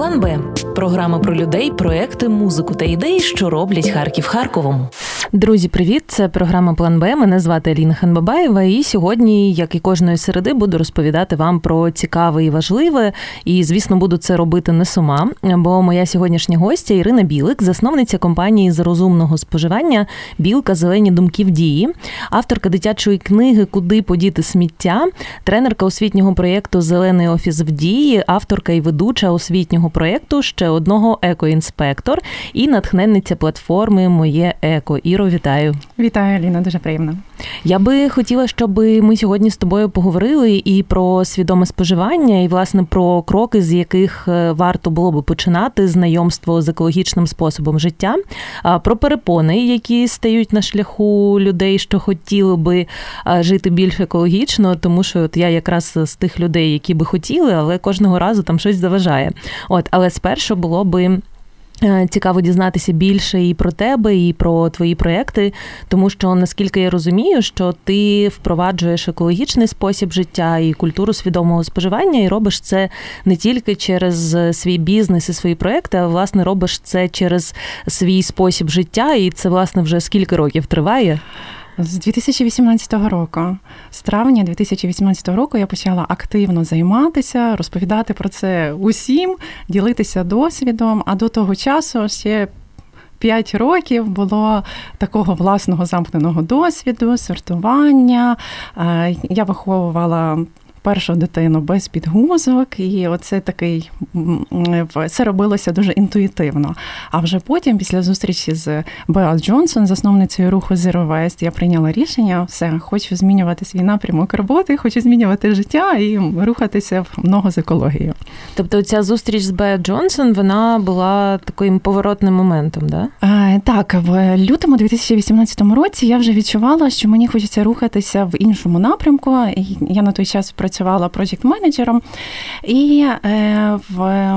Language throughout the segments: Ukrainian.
План Б програма про людей, проекти, музику та ідеї, що роблять Харків Харковом. Друзі, привіт! Це програма План Б. Мене звати Аліна Ханбабаєва. І сьогодні, як і кожної середи, буду розповідати вам про цікаве і важливе. І, звісно, буду це робити не сама. Бо моя сьогоднішня гостя Ірина Білик, засновниця компанії з розумного споживання Білка Зелені думки в дії, авторка дитячої книги Куди подіти сміття, тренерка освітнього проєкту Зелений офіс в дії, авторка і ведуча освітнього проєкту ще одного екоінспектор і натхненниця платформи Моє еко. Іро, вітаю. Вітаю, Аліна, дуже приємно. Я би хотіла, щоб ми сьогодні з тобою поговорили і про свідоме споживання, і власне про кроки, з яких е, варто було би починати знайомство з екологічним способом життя, про перепони, які стають на шляху людей, що хотіли би жити більш екологічно, тому що от я якраз з тих людей, які би хотіли, але кожного разу там щось заважає. От, але спершу було би. Е, цікаво дізнатися більше і про тебе, і про твої проекти, тому що наскільки я розумію, що ти впроваджуєш екологічний спосіб життя і культуру свідомого споживання, і робиш це не тільки через свій бізнес і свої проекти, а власне робиш це через свій спосіб життя, і це власне вже скільки років триває. З 2018 року, з травня 2018 року, я почала активно займатися, розповідати про це усім, ділитися досвідом. А до того часу ще. П'ять років було такого власного замкненого досвіду, сортування. Е, я виховувала першу дитину без підгузок, і оце такий все робилося дуже інтуїтивно. А вже потім, після зустрічі з Беат Джонсон, засновницею руху Zero Waste, я прийняла рішення: все, хочу змінювати свій напрямок роботи, хочу змінювати життя і рухатися в много з екологією. Тобто, ця зустріч з Беат Джонсон вона була таким поворотним моментом, да? Е, так, в лютому 2018 році я вже відчувала, що мені хочеться рухатися в іншому напрямку. Я на той час працювала працювала проєкт-менеджером, і е, в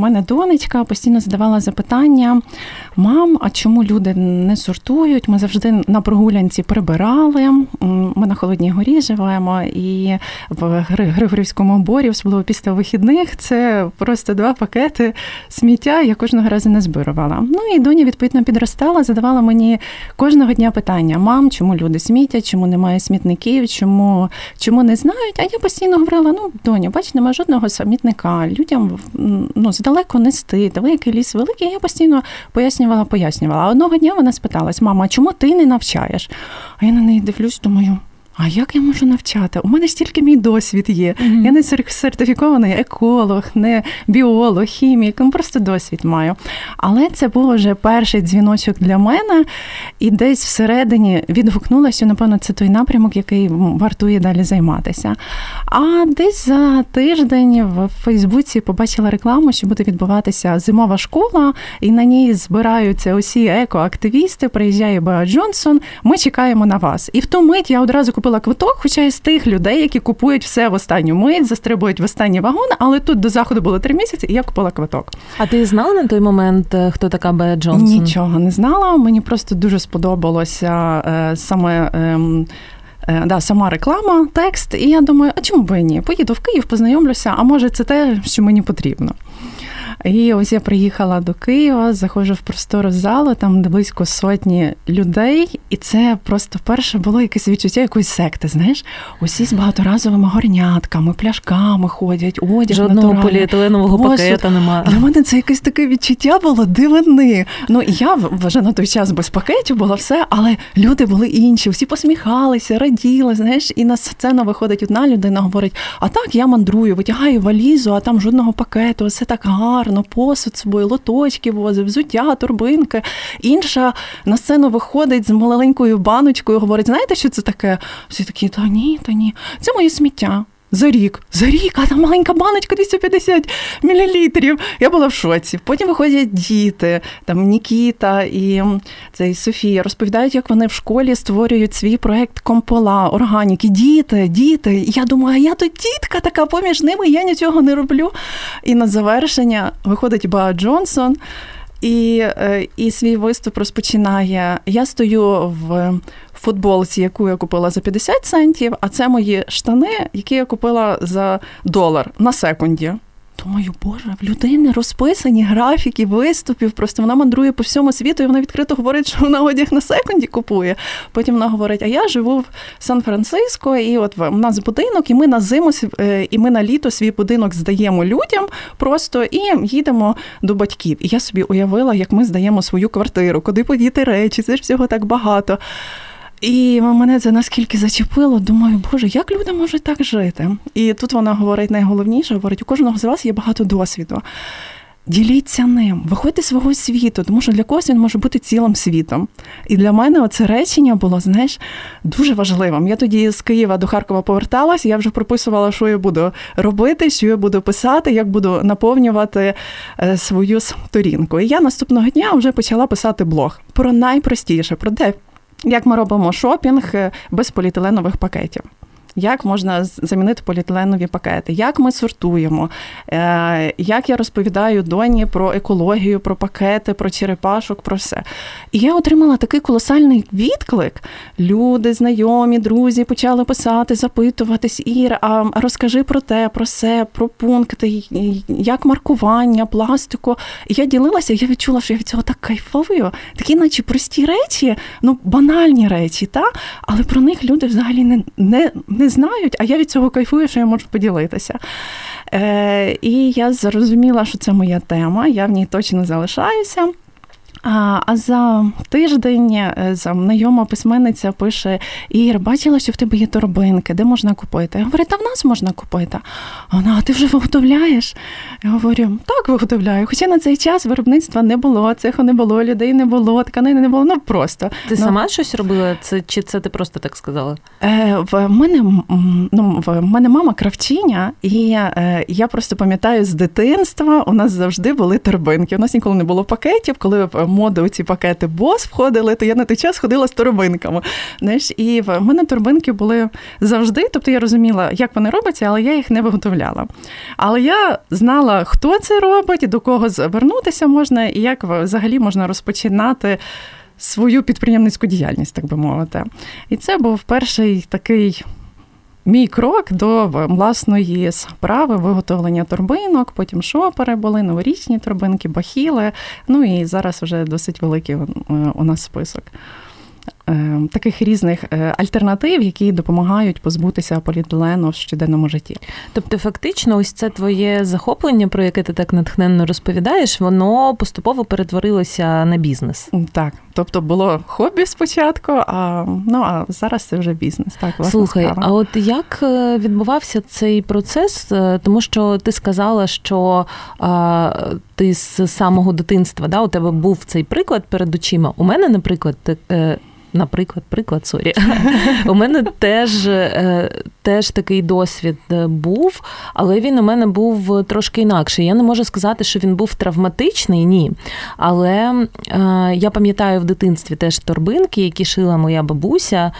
мене донечка постійно задавала запитання: мам, а чому люди не сортують? Ми завжди на прогулянці прибирали. Ми на Холодній горі живемо, і в Григорівському борі, особливо після вихідних, це просто два пакети сміття. Я кожного разу не збирувала. Ну і доня відповідно підростала, задавала мені кожного дня питання: мам, чому люди смітять, чому немає смітників, чому, чому не знають? А я постійно говорила: ну, доню, бач, нема жодного самітника, людям ну, здалеку нести, великий ліс великий. Я постійно пояснювала, пояснювала. А одного дня вона спиталась: мама, чому ти не навчаєш? А я на неї дивлюсь, думаю. А як я можу навчати? У мене стільки мій досвід є. Mm-hmm. Я не сертифікований еколог, не біолог, хімік, ну просто досвід маю. Але це був вже перший дзвіночок для мене, і десь всередині відгукнулася, напевно, це той напрямок, який вартує далі займатися. А десь за тиждень в Фейсбуці побачила рекламу, що буде відбуватися зимова школа, і на ній збираються усі екоактивісти. Приїжджає Беа Джонсон. Ми чекаємо на вас. І в ту мить я одразу купила квиток, хоча із тих людей, які купують все в останню мить, застрибують в останній вагон, але тут до заходу було три місяці, і я купила квиток. А ти знала на той момент, е, хто така Беа Джонсон? Нічого не знала. Мені просто дуже сподобалося е, саме. Е, Да, сама реклама, текст, і я думаю, а чому би ні? Поїду в Київ, познайомлюся, а може це те, що мені потрібно. І ось я приїхала до Києва, заходжу в простору залу, там близько сотні людей, і це просто перше було якесь відчуття якоїсь секти. Знаєш, усі з багаторазовими горнятками, пляшками ходять, одяг Жодного поліетиленового пакета немає. Для мене це якесь таке відчуття було дивини. Ну я вже на той час без пакетів було все, але люди були інші, всі посміхалися, раділи. Знаєш, і на сцену виходить одна людина, говорить: а так я мандрую, витягаю валізу, а там жодного пакету, все так гарно гарно, посуд собою, лоточки возив, взуття, торбинки. Інша на сцену виходить з маленькою баночкою, говорить: знаєте, що це таке? Всі такі, та ні, та ні. Це моє сміття. За рік, за рік, а там маленька баночка 250 мл. Я була в шоці. Потім виходять діти, там Нікіта і цей Софія розповідають, як вони в школі створюють свій проект Компола, органіки. Діти, діти. Я думаю, а я тут дітка така поміж ними, я нічого не роблю. І на завершення виходить Ба Джонсон. І е, і свій виступ розпочинає. Я стою в футболці, яку я купила за 50 центів, а це мої штани, які я купила за долар на секунді. Думаю, Боже, в людини розписані графіки виступів. Просто вона мандрує по всьому світу, і вона відкрито говорить, що вона одяг на секунді купує. Потім вона говорить: а я живу в Сан-Франциско, і от в нас будинок, і ми на зиму е, і ми на літо свій будинок здаємо людям просто і їдемо до батьків. І я собі уявила, як ми здаємо свою квартиру, куди подіти речі. Це ж всього так багато. І мене це наскільки зачепило, думаю, боже, як люди можуть так жити? І тут вона говорить найголовніше, говорить, у кожного з вас є багато досвіду. Діліться ним, виходьте з свого світу, тому що для когось він може бути цілим світом. І для мене це речення було, знаєш, дуже важливим. Я тоді з Києва до Харкова поверталась, я вже прописувала, що я буду робити, що я буду писати, як буду наповнювати е, свою сторінку. І я наступного дня вже почала писати блог про найпростіше, про те, як ми робимо шопінг е, без поліетиленових пакетів. Як можна замінити поліетиленові пакети? Як ми сортуємо? Е, як я розповідаю доні про екологію, про пакети, про черепашок, про все. І я отримала такий колосальний відклик. Люди, знайомі, друзі почали писати, запитуватись, Іра, а розкажи про те, про все, про пункти, як маркування, пластику. І я ділилася, я відчула, що я від цього так кайфую. Такі, наче прості речі, ну банальні речі, та? але про них люди взагалі не. не не знають, а я від цього кайфую, що я можу поділитися. Е, І я зрозуміла, що це моя тема, я в ній точно залишаюся. А а за тиждень е, знайома письменниця пише: Ір, бачила, що в тебе є торбинки, де можна купити? Я говорю, та в нас можна купити. А вона, а ти вже виготовляєш? Я говорю, так, виготовляю. Хоча на цей час виробництва не було, цеху не було, людей не було, тканини не було. Ну просто. Ти ну, сама щось робила? Це Чи це ти просто так сказала? Е, В мене ну, в мене мама кравчиня, і е, я просто пам'ятаю з дитинства у нас завжди були торбинки. У нас ніколи не було пакетів, коли моди у ці пакети бос входили, то я на той час ходила з торбинками. Знаєш, І в мене торбинки були завжди. Тобто я розуміла, як вони робляться, але я їх не виготовляла. Але я знала, хто це робить, до кого звернутися можна, і як взагалі можна розпочинати. Свою підприємницьку діяльність, так би мовити. І це був перший такий Мій крок до власної справи виготовлення торбинок, потім шопери були, новорічні торбинки, бахіли. Ну і зараз вже досить великий е, у нас список. Е, таких різних е, альтернатив, які допомагають позбутися поліетилену в щоденному житті. Тобто, фактично, ось це твоє захоплення, про яке ти так натхненно розповідаєш, воно поступово перетворилося на бізнес. Так, тобто було хобі спочатку, а ну а зараз це вже бізнес. Так, слухай. справа. А от як е, відбувався цей процес? Тому що ти сказала, що а, ти з самого дитинства да, у тебе був цей приклад перед очима. У мене, наприклад, наприклад, приклад sorry, у мене теж е, теж такий досвід е, був, але він у мене був трошки інакший. Я не можу сказати, що він був травматичний, ні. Але е, я пам'ятаю в дитинстві теж торбинки, які шила моя бабуся.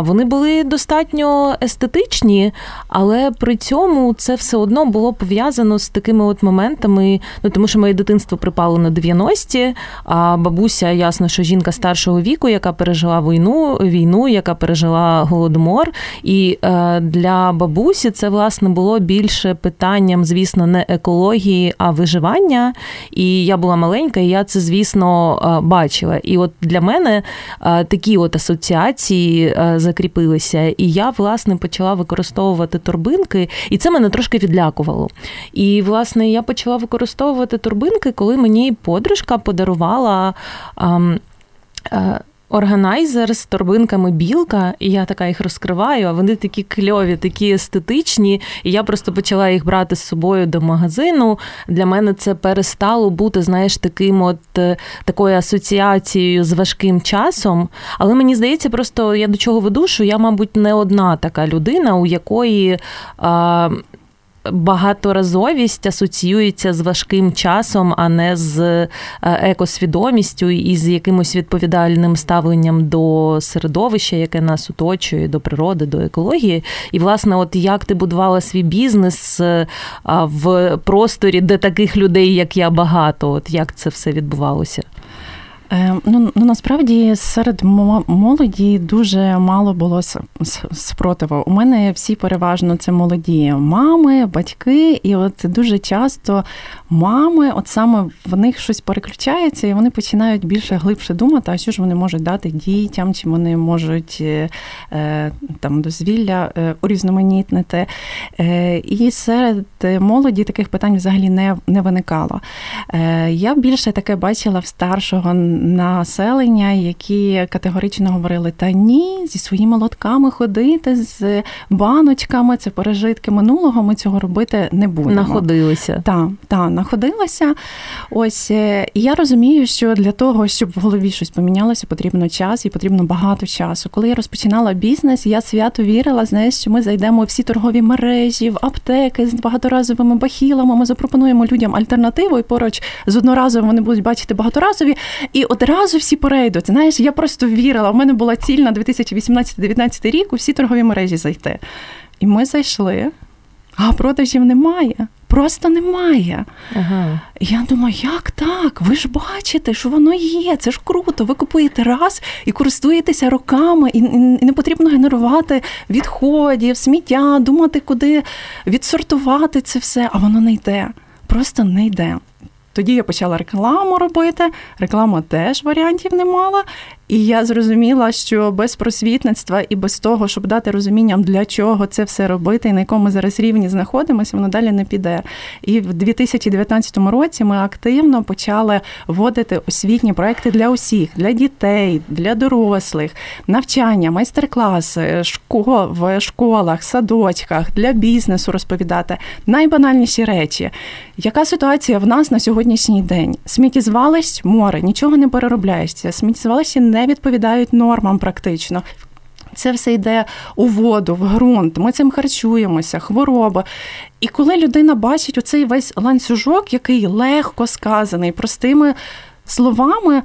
Вони були достатньо естетичні, але при цьому це все одно було пов'язано з такими от моментами, ну тому що моє дитинство припало на 90-ті, а бабуся, ясно, що жінка старшого віку, яка пережила війну, війну, яка пережила голодомор. І е, для бабусі це власне було більше питанням, звісно, не екології, а виживання. І я була маленька, і я це, звісно, е, бачила. І от для мене е, такі от асоціації закріпилися. І я, власне, почала використовувати торбинки, і це мене трошки відлякувало. І, власне, я почала використовувати торбинки, коли мені подружка подарувала. Органайзер з торбинками білка, і я така їх розкриваю, а вони такі кльові, такі естетичні. І я просто почала їх брати з собою до магазину. Для мене це перестало бути, знаєш, таким от е, такою асоціацією з важким часом. Але мені здається, просто я до чого веду, що я, мабуть, не одна така людина, у якої. А, багаторазовість асоціюється з важким часом, а не з е, екосвідомістю і з якимось відповідальним ставленням до середовища, яке нас оточує, до природи, до екології. І, власне, от як ти будувала свій бізнес е, в просторі, де таких людей, як я, багато, от як це все відбувалося? Е, ну, ну насправді серед молоді дуже мало було спротиву. У мене всі переважно це молоді мами, батьки, і от дуже часто мами, от саме в них щось переключається, і вони починають більше глибше думати, а що ж вони можуть дати дітям, чи вони можуть е, е, там дозвілля урізноманітнити. І серед молоді таких питань взагалі не, не виникало. Я більше таке бачила в старшого населення, які категорично говорили: та ні, зі своїми лотками ходити, з баночками, це пережитки минулого. Ми цього робити не будемо. Находилися. Так, та, находилася. Ось е, і я розумію, що для того, щоб в голові щось помінялося, потрібно час і потрібно багато часу. Коли я розпочинала бізнес, я свято вірила, знаєш, що ми зайдемо всі торгові мережі, в аптеки з багаторазовими бахілами. Ми запропонуємо людям альтернативу, і поруч з одноразовим вони будуть бачити багаторазові. І одразу всі перейдуть. Знаєш, я просто вірила. У мене була ціль на 2018-2019 рік у всі торгові мережі зайти. І ми зайшли, а продажів немає. Просто немає. Ага. Я думаю, як так? Ви ж бачите, що воно є, це ж круто. Ви купуєте раз і користуєтеся роками, і не потрібно генерувати відходів, сміття, думати, куди відсортувати це все, а воно не йде. Просто не йде. Тоді я почала рекламу робити. Реклама теж варіантів не мала. І я зрозуміла, що без просвітництва і без того, щоб дати розуміння, для чого це все робити, і на якому зараз рівні знаходимося, воно далі не піде. І в 2019 році ми активно почали вводити освітні проекти для усіх, для дітей, для дорослих, навчання, майстер-класи, школ в школах, садочках, для бізнесу розповідати найбанальніші речі. Яка ситуація в нас на сьогоднішній день? Сміттєзвалищ море, нічого не переробляється. Сміттєзвалищі не відповідають нормам практично. Це все йде у воду, в ґрунт. Ми цим харчуємося, хвороба. І коли людина бачить оцей весь ланцюжок, який легко сказаний, простими словами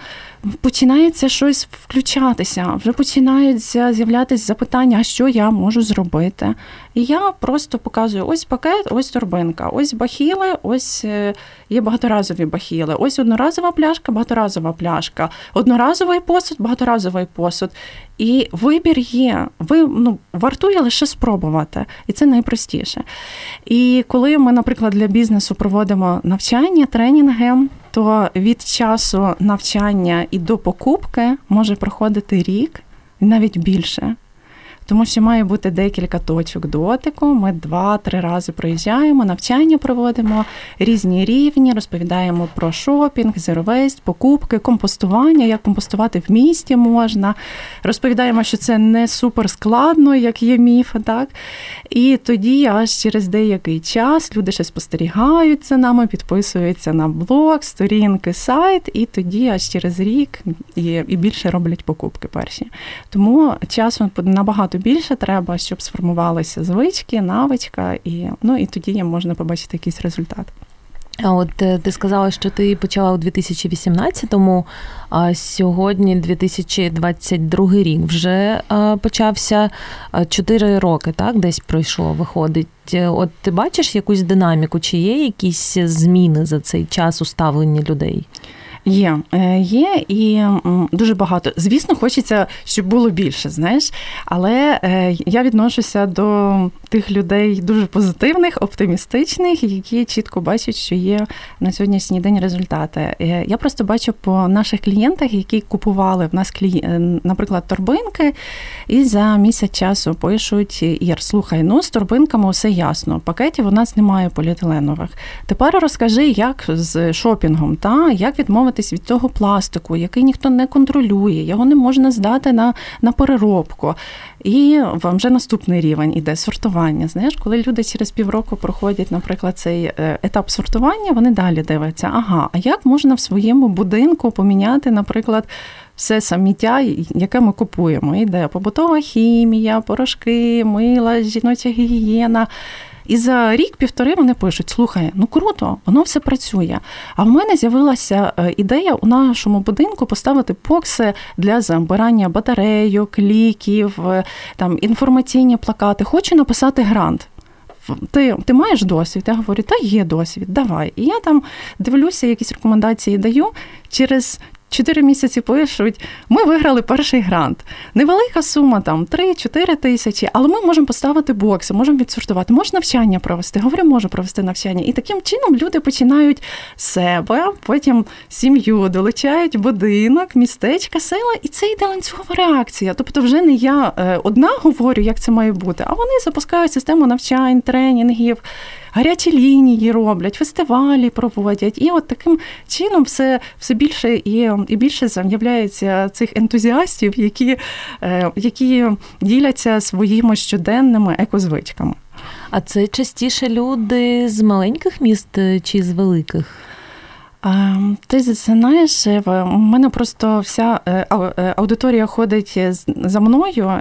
починається щось включатися, вже починаються з'являтися запитання, а що я можу зробити. І я просто показую: ось пакет, ось торбинка, ось бахіли, ось е, є багаторазові бахіли, ось одноразова пляшка, багаторазова пляшка, одноразовий посуд, багаторазовий посуд. І вибір є. Ви ну, вартує лише спробувати, і це найпростіше. І коли ми, наприклад, для бізнесу проводимо навчання, тренінги, то від часу навчання і до покупки може проходити рік навіть більше тому що має бути декілька точок дотику. Ми два-три рази проїжджаємо, навчання проводимо, різні рівні, розповідаємо про шопінг, зеровейст, покупки, компостування, як компостувати в місті можна. Розповідаємо, що це не супер складно, як є міф. Так? І тоді, аж через деякий час, люди ще спостерігають за нами, підписуються на блог, сторінки, сайт, і тоді, аж через рік і, більше роблять покупки перші. Тому часу набагато більше треба, щоб сформувалися звички, навичка, і ну і тоді можна побачити якийсь результат. А от е, ти сказала, що ти почала у 2018-му, а сьогодні 2022 рік вже почався 4 роки, так, десь пройшло, виходить. От ти бачиш якусь динаміку, чи є якісь зміни за цей час у ставленні людей? Є, е, є і дуже багато. Звісно, хочеться, щоб було більше, знаєш. Але е, я відношуся до тих людей дуже позитивних, оптимістичних, які чітко бачать, що є на сьогоднішній день результати. Е, я просто бачу по наших клієнтах, які купували в нас клі... наприклад, торбинки, і за місяць часу пишуть: Ір, слухай, ну з торбинками все ясно. Пакетів у нас немає поліетиленових. Тепер розкажи, як з шопінгом, та як відмовити відмовитись від цього пластику, який ніхто не контролює, його не можна здати на на переробку. І вам вже наступний рівень іде сортування. Знаєш, коли люди через півроку проходять, наприклад, цей е, етап сортування, вони далі дивляться, ага, а як можна в своєму будинку поміняти, наприклад, все саміття, яке ми купуємо. Іде побутова хімія, порошки, мила, жіноча гігієна. І за рік-півтори вони пишуть: слухай, ну круто, воно все працює. А в мене з'явилася е, ідея у нашому будинку поставити бокси для забирання батарейок, ліків, е, там інформаційні плакати. Хочу написати грант. Ти ти маєш досвід? Я говорю, та є досвід, давай. І я там дивлюся, якісь рекомендації даю через чотири місяці пишуть: ми виграли перший грант. Невелика сума, там 3-4 тисячі, але ми можемо поставити бокси, можемо відсортувати, можна навчання провести. Говорю, можу провести навчання. І таким чином люди починають себе, потім сім'ю, долучають будинок, містечка, села, і це йде ланцюгова реакція. Тобто, вже не я е, одна говорю, як це має бути, а вони запускають систему навчань, тренінгів гарячі лінії роблять, фестивалі проводять. І от таким чином все все більше і і більше з'являється цих ентузіастів, які, е, які діляться своїми щоденними екозвичками. А це частіше люди з маленьких міст е, чи з великих? Ти знаєш, у мене просто вся е, е, аудиторія ходить за мною.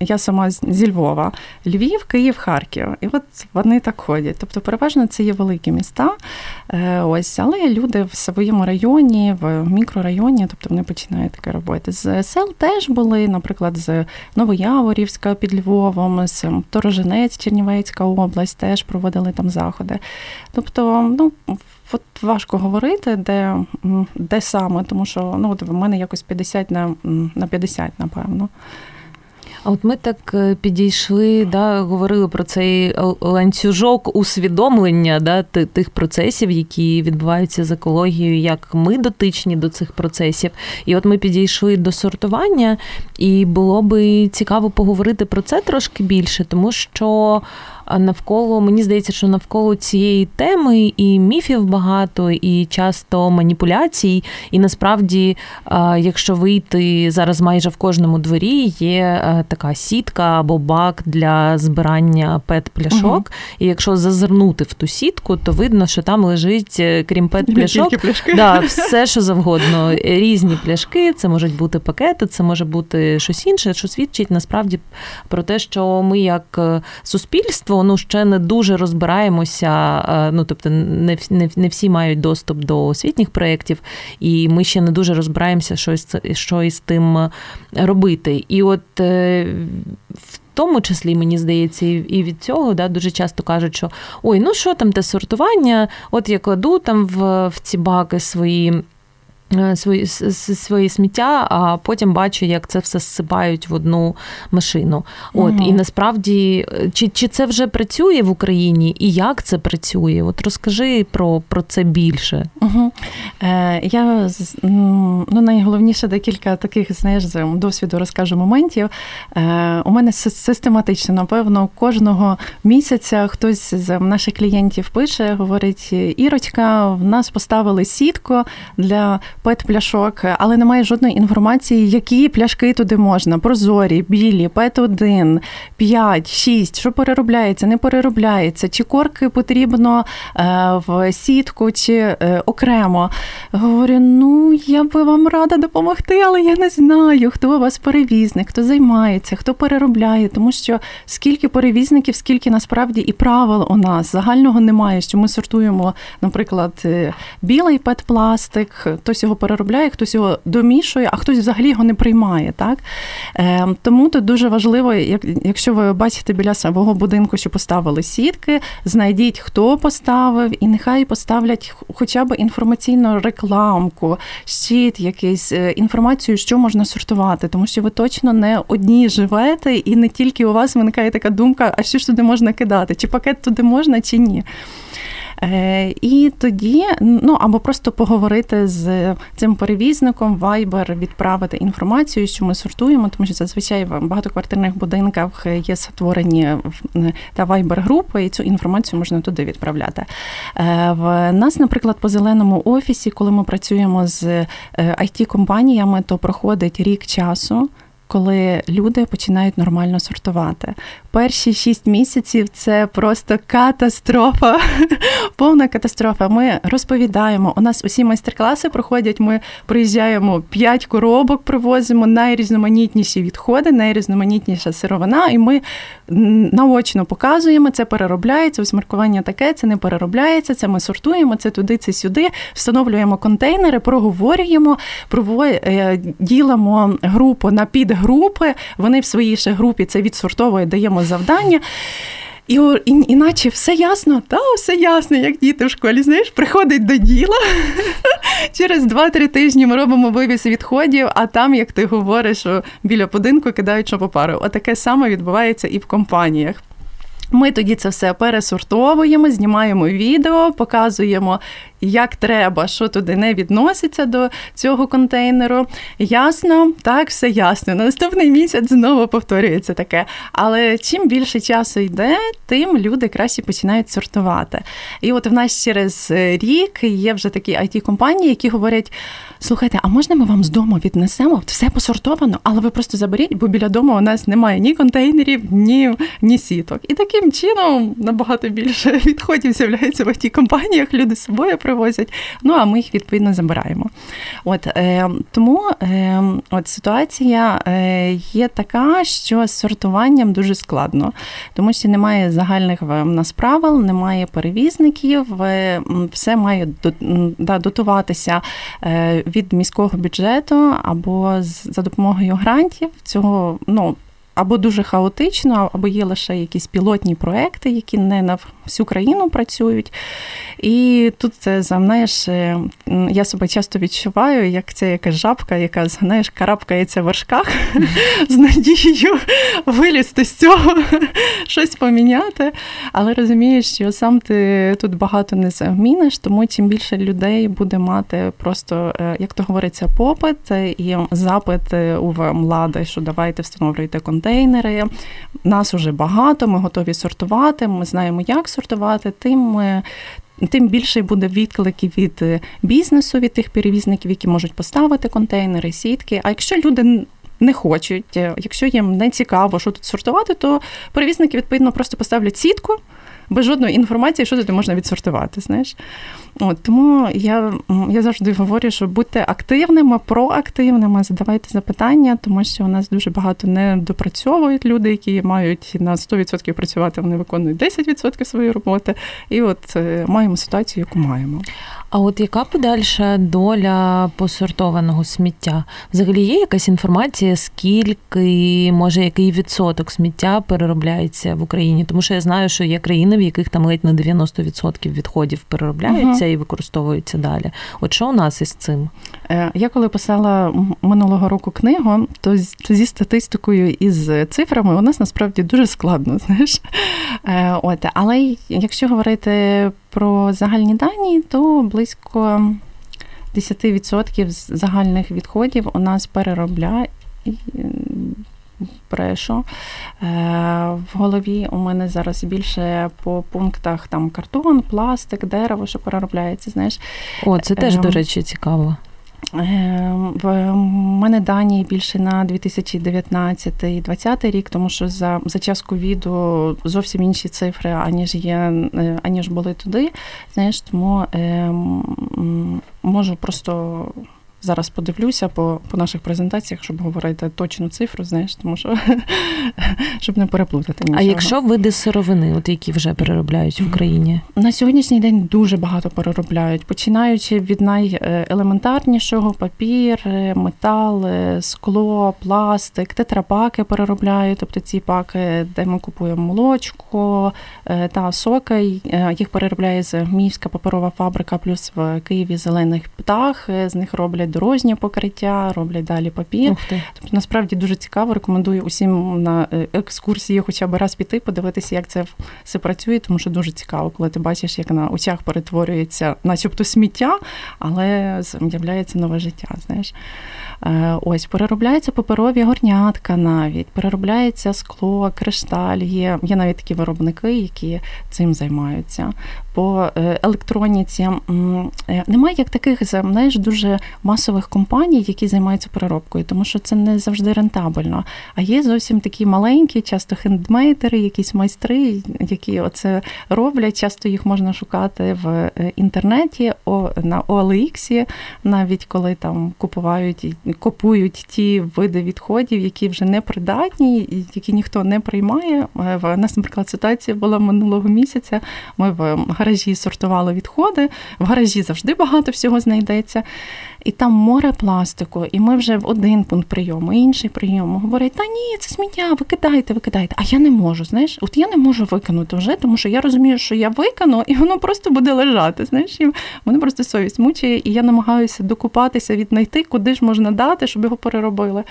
Я сама зі Львова, Львів, Київ, Харків. І от вони так ходять. Тобто, переважно це є великі міста. Е, ось, але люди в своєму районі, в мікрорайоні, тобто вони починають таке робити. З сел теж були, наприклад, з Новояворівська під Львовом, з Торожинець, Чернівецька область, теж проводили там заходи. Тобто, ну от важко говорити, де де саме, тому що ну, от в мене якось 50 на, на 50, напевно. А от ми так е, підійшли, да, говорили про цей ланцюжок усвідомлення да, тих процесів, які відбуваються з екологією, як ми дотичні до цих процесів. І от ми підійшли до сортування, і було би цікаво поговорити про це трошки більше, тому що навколо мені здається, що навколо цієї теми і міфів багато, і часто маніпуляцій. І насправді, якщо вийти зараз майже в кожному дворі, є така сітка або бак для збирання пет-пляшок. Угу. І якщо зазирнути в ту сітку, то видно, що там лежить, е, крім пет-пляшок, да, все, що завгодно. Різні пляшки, це можуть бути пакети, це може бути щось інше, що свідчить насправді про те, що ми як е, суспільство ну ще не дуже розбираємося. Е, ну тобто, не не, не всі мають доступ до освітніх проєктів, і ми ще не дуже розбираємося, що із, що із тим робити. І от е, в тому числі, мені здається, і від цього да, дуже часто кажуть, що ой, ну що там те сортування, от я кладу там в, в ці баки свої. Е, свої свої сміття, а потім бачу, як це все зсипають в одну машину. От угу. і насправді, е, чи чи це вже працює в Україні, і як це працює? От розкажи про про це більше. Угу. Е, Я ну найголовніше декілька таких знаєш з досвіду розкажу моментів. Е, У мене систематично, напевно, кожного місяця хтось з наших клієнтів пише, говорить: Ірочка, в нас поставили сітку для PET-пляшок, але немає жодної інформації, які пляшки туди можна. Прозорі, білі, PET-1, 5, 6, що переробляється, не переробляється, чи корки потрібно е, в сітку, чи е, окремо. Говорю, ну я би вам рада допомогти, але я не знаю, хто у вас перевізник, хто займається, хто переробляє, тому що скільки перевізників, скільки насправді і правил у нас загального немає, що ми сортуємо, наприклад, е, білий пет-пластик, хтось його переробляє, хтось його домішує, а хтось взагалі його не приймає. Так? Е, Тому тут дуже важливо, як, якщо ви бачите біля свого будинку, що поставили сітки, знайдіть, хто поставив, і нехай поставлять хоча б інформаційну рекламку, щит, якийсь е, інформацію, що можна сортувати, тому що ви точно не одні живете, і не тільки у вас виникає така думка, а що ж туди можна кидати, чи пакет туди можна, чи ні. Е, і тоді, ну або просто поговорити з цим перевізником, Viber, відправити інформацію, що ми сортуємо, тому що зазвичай в багатоквартирних будинках є створені та Viber групи, і цю інформацію можна туди відправляти. Е, в нас, наприклад, по зеленому офісі, коли ми працюємо з it е, компаніями то проходить рік часу коли люди починають нормально сортувати. Перші шість місяців це просто катастрофа, повна катастрофа. Ми розповідаємо. У нас усі майстер-класи проходять. Ми приїжджаємо п'ять коробок, привозимо найрізноманітніші відходи, найрізноманітніша сировина, і ми наочно показуємо, це переробляється. Ось маркування таке, це не переробляється. Це ми сортуємо, це туди, це сюди. Встановлюємо контейнери, проговорюємо, е, ділимо групу на підгрупи. Вони в своїй ще групі це відсортовують, даємо завдання. І, і іначе все ясно, та все ясно, як діти в школі. Знаєш, приходить до діла. Через 2-3 тижні ми робимо вивіз відходів, а там, як ти говориш, біля будинку кидають шопопару. Отаке саме відбувається і в компаніях. Ми тоді це все пересортовуємо, знімаємо відео, показуємо, як треба, що туди не відноситься до цього контейнеру. Ясно, так, все ясно. На наступний місяць знову повторюється таке. Але чим більше часу йде, тим люди краще починають сортувати. І от в нас через рік є вже такі it компанії які говорять: слухайте, а можна ми вам з дому віднесемо? Все посортовано, але ви просто заберіть, бо біля дому у нас немає ні контейнерів, ні ні сіток. І таким чином набагато більше відходів з'являється в it компаніях люди з собою привозять. Ну а ми їх відповідно забираємо. От е, тому е, от ситуація е, є така, що з сортуванням дуже складно, тому що немає загальних в нас правил, немає перевізників, все має да, дотуватися від міського бюджету або за допомогою грантів. Цього ну або дуже хаотично, або є лише якісь пілотні проекти, які не на всю країну працюють. І тут це знаєш, е, я себе часто відчуваю, як це якась жабка, яка знаєш, карабкається в вершках з надією вилізти з цього, щось поміняти. Але розумієш, що сам ти тут багато не зміниш, тому чим більше людей буде мати просто, е, як то говориться, попит і запит у влади, що давайте встановлюйте контент контейнери. Нас уже багато, ми готові сортувати, ми знаємо, як сортувати, тим ми. Тим більше буде відклики від бізнесу, від тих перевізників, які можуть поставити контейнери, сітки. А якщо люди не хочуть, якщо їм не цікаво, що тут сортувати, то перевізники відповідно просто поставлять сітку без жодної інформації, що туди можна відсортувати. Знаєш, От, тому я я завжди говорю, що будьте активними, проактивними, задавайте запитання, тому що у нас дуже багато не допрацьовують люди, які мають на 100% працювати, вони виконують 10% своєї роботи. І от е, маємо ситуацію, яку маємо. А от яка подальша доля посортованого сміття? Взагалі є якась інформація, скільки, може, який відсоток сміття переробляється в Україні? Тому що я знаю, що є країни, в яких там ледь на 90% відходів переробляються і використовуються далі. От що у нас із цим? Е, я коли писала минулого року книгу, то зі статистикою і з цифрами у нас насправді дуже складно. Знаєш, е, от але якщо говорити про загальні дані, то близько 10% загальних відходів у нас переробляє. Брешу. Е, в голові у мене зараз більше по пунктах там картон, пластик, дерево, що переробляється. знаєш. О, це теж, до ем, речі, цікаво. Ем, в мене дані більше на 2019-2020 рік, тому що за за час ковіду зовсім інші цифри, аніж є, е, аніж були туди. Знаєш, тому е, можу просто Зараз подивлюся по по наших презентаціях, щоб говорити точну цифру, знаєш, тому що щоб не переплутати. нічого. А якщо види сировини, от які вже переробляють в Україні? На сьогоднішній день дуже багато переробляють, починаючи від найелементарнішого папір, метал, скло, пластик, тетрапаки переробляють, тобто ці паки, де ми купуємо молочко е, та соки, е, їх переробляє Зміївська паперова фабрика, плюс в Києві зелених птах, е, з них роблять роблять дорожнє покриття, роблять далі папір. Тобто, насправді дуже цікаво. Рекомендую усім на е, екскурсії, хоча б раз піти, подивитися, як це все працює, тому що дуже цікаво, коли ти бачиш, як на очах перетворюється, начебто сміття, але з'являється нове життя. Знаєш. Е, ось переробляються паперові горнятка навіть, переробляється скло, кришталь. Є є навіть такі виробники, які цим займаються. По е, електроніці немає як таких знаєш, дуже масових компаній, які займаються переробкою, тому що це не завжди рентабельно. А є зовсім такі маленькі, часто хендмейдери, якісь майстри, які оце роблять. Часто їх можна шукати в інтернеті, на OLX, навіть коли там купувають купують ті види відходів, які вже не придатні, які ніхто не приймає. Е, в нас, наприклад, ситуація була минулого місяця. Ми в гаражі сортували відходи. В гаражі завжди багато всього знайдеться. І там море пластику, і ми вже в один пункт прийому, інший прийому говорять, та ні, це сміття, викидайте, викидайте. А я не можу, знаєш, от я не можу викинути вже, тому що я розумію, що я викину, і воно просто буде лежати. Знаєш, і мене просто совість мучає, і я намагаюся докупатися, віднайти, куди ж можна дати, щоб його переробили.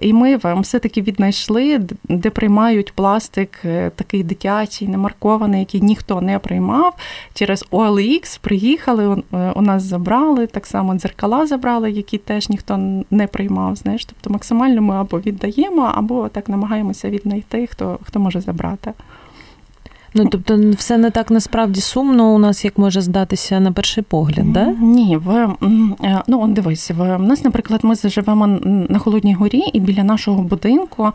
І ми вам все-таки віднайшли, де приймають пластик е, такий дитячий, немаркований, який ніхто не приймав. Через OLX приїхали, е, у нас забрали, так само дзеркала забрали, які теж ніхто не приймав. Знаєш, тобто максимально ми або віддаємо, або так намагаємося віднайти, хто, хто може забрати. Ну, тобто, все не так насправді сумно у нас, як може здатися на перший погляд, да? Ні, в е, ну дивись, в нас, наприклад, ми живемо на Холодній горі, і біля нашого будинку